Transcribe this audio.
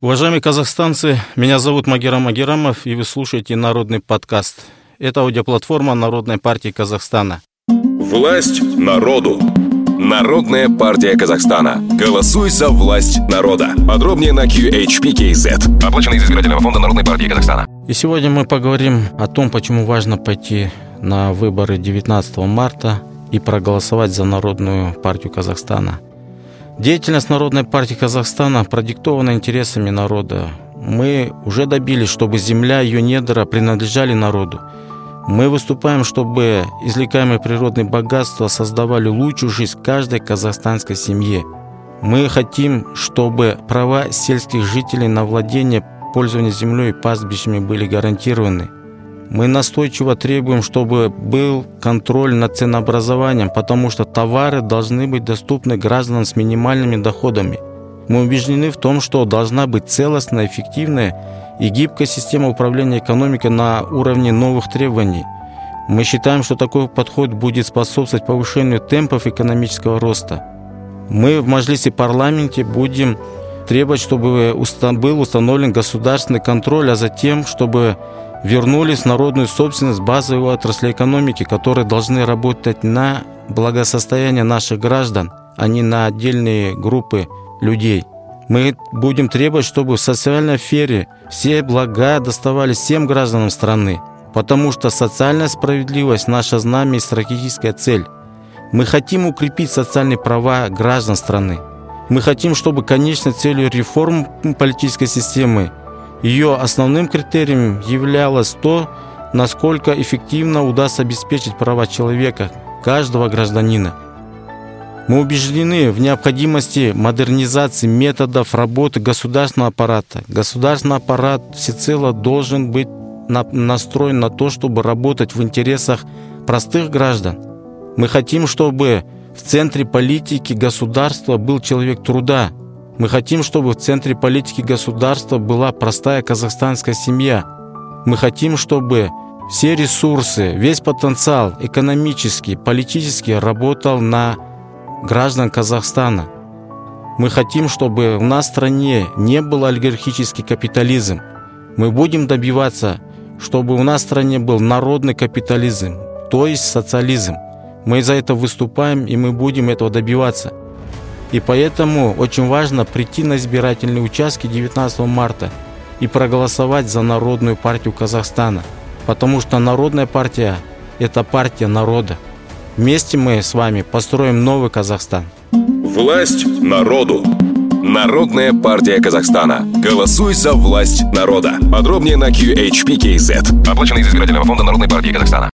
Уважаемые казахстанцы, меня зовут Магерам Магерамов, и вы слушаете Народный подкаст. Это аудиоплатформа Народной партии Казахстана. Власть народу. Народная партия Казахстана. Голосуй за власть народа. Подробнее на QHPKZ. Оплачено из избирательного фонда Народной партии Казахстана. И сегодня мы поговорим о том, почему важно пойти на выборы 19 марта и проголосовать за Народную партию Казахстана – Деятельность Народной партии Казахстана продиктована интересами народа. Мы уже добились, чтобы земля и ее недра принадлежали народу. Мы выступаем, чтобы извлекаемые природные богатства создавали лучшую жизнь каждой казахстанской семье. Мы хотим, чтобы права сельских жителей на владение, пользование землей и пастбищами были гарантированы – мы настойчиво требуем, чтобы был контроль над ценообразованием, потому что товары должны быть доступны гражданам с минимальными доходами. Мы убеждены в том, что должна быть целостная, эффективная и гибкая система управления экономикой на уровне новых требований. Мы считаем, что такой подход будет способствовать повышению темпов экономического роста. Мы в Мажлисе парламенте будем требовать, чтобы был установлен государственный контроль, а затем, чтобы вернулись народную собственность базовой отрасли экономики, которые должны работать на благосостояние наших граждан, а не на отдельные группы людей. Мы будем требовать, чтобы в социальной сфере все блага доставались всем гражданам страны, потому что социальная справедливость – наша знамя и стратегическая цель. Мы хотим укрепить социальные права граждан страны. Мы хотим, чтобы конечной целью реформ политической системы ее основным критерием являлось то, насколько эффективно удастся обеспечить права человека, каждого гражданина. Мы убеждены в необходимости модернизации методов работы государственного аппарата. Государственный аппарат всецело должен быть настроен на то, чтобы работать в интересах простых граждан. Мы хотим, чтобы в центре политики государства был человек труда, мы хотим, чтобы в центре политики государства была простая казахстанская семья. Мы хотим, чтобы все ресурсы, весь потенциал экономический, политический работал на граждан Казахстана. Мы хотим, чтобы в стране не был олигархический капитализм. Мы будем добиваться, чтобы у нас в стране был народный капитализм, то есть социализм. Мы за это выступаем, и мы будем этого добиваться. И поэтому очень важно прийти на избирательные участки 19 марта и проголосовать за Народную партию Казахстана. Потому что Народная партия – это партия народа. Вместе мы с вами построим новый Казахстан. Власть народу. Народная партия Казахстана. Голосуй за власть народа. Подробнее на QHPKZ. Оплачено из избирательного фонда Народной партии Казахстана.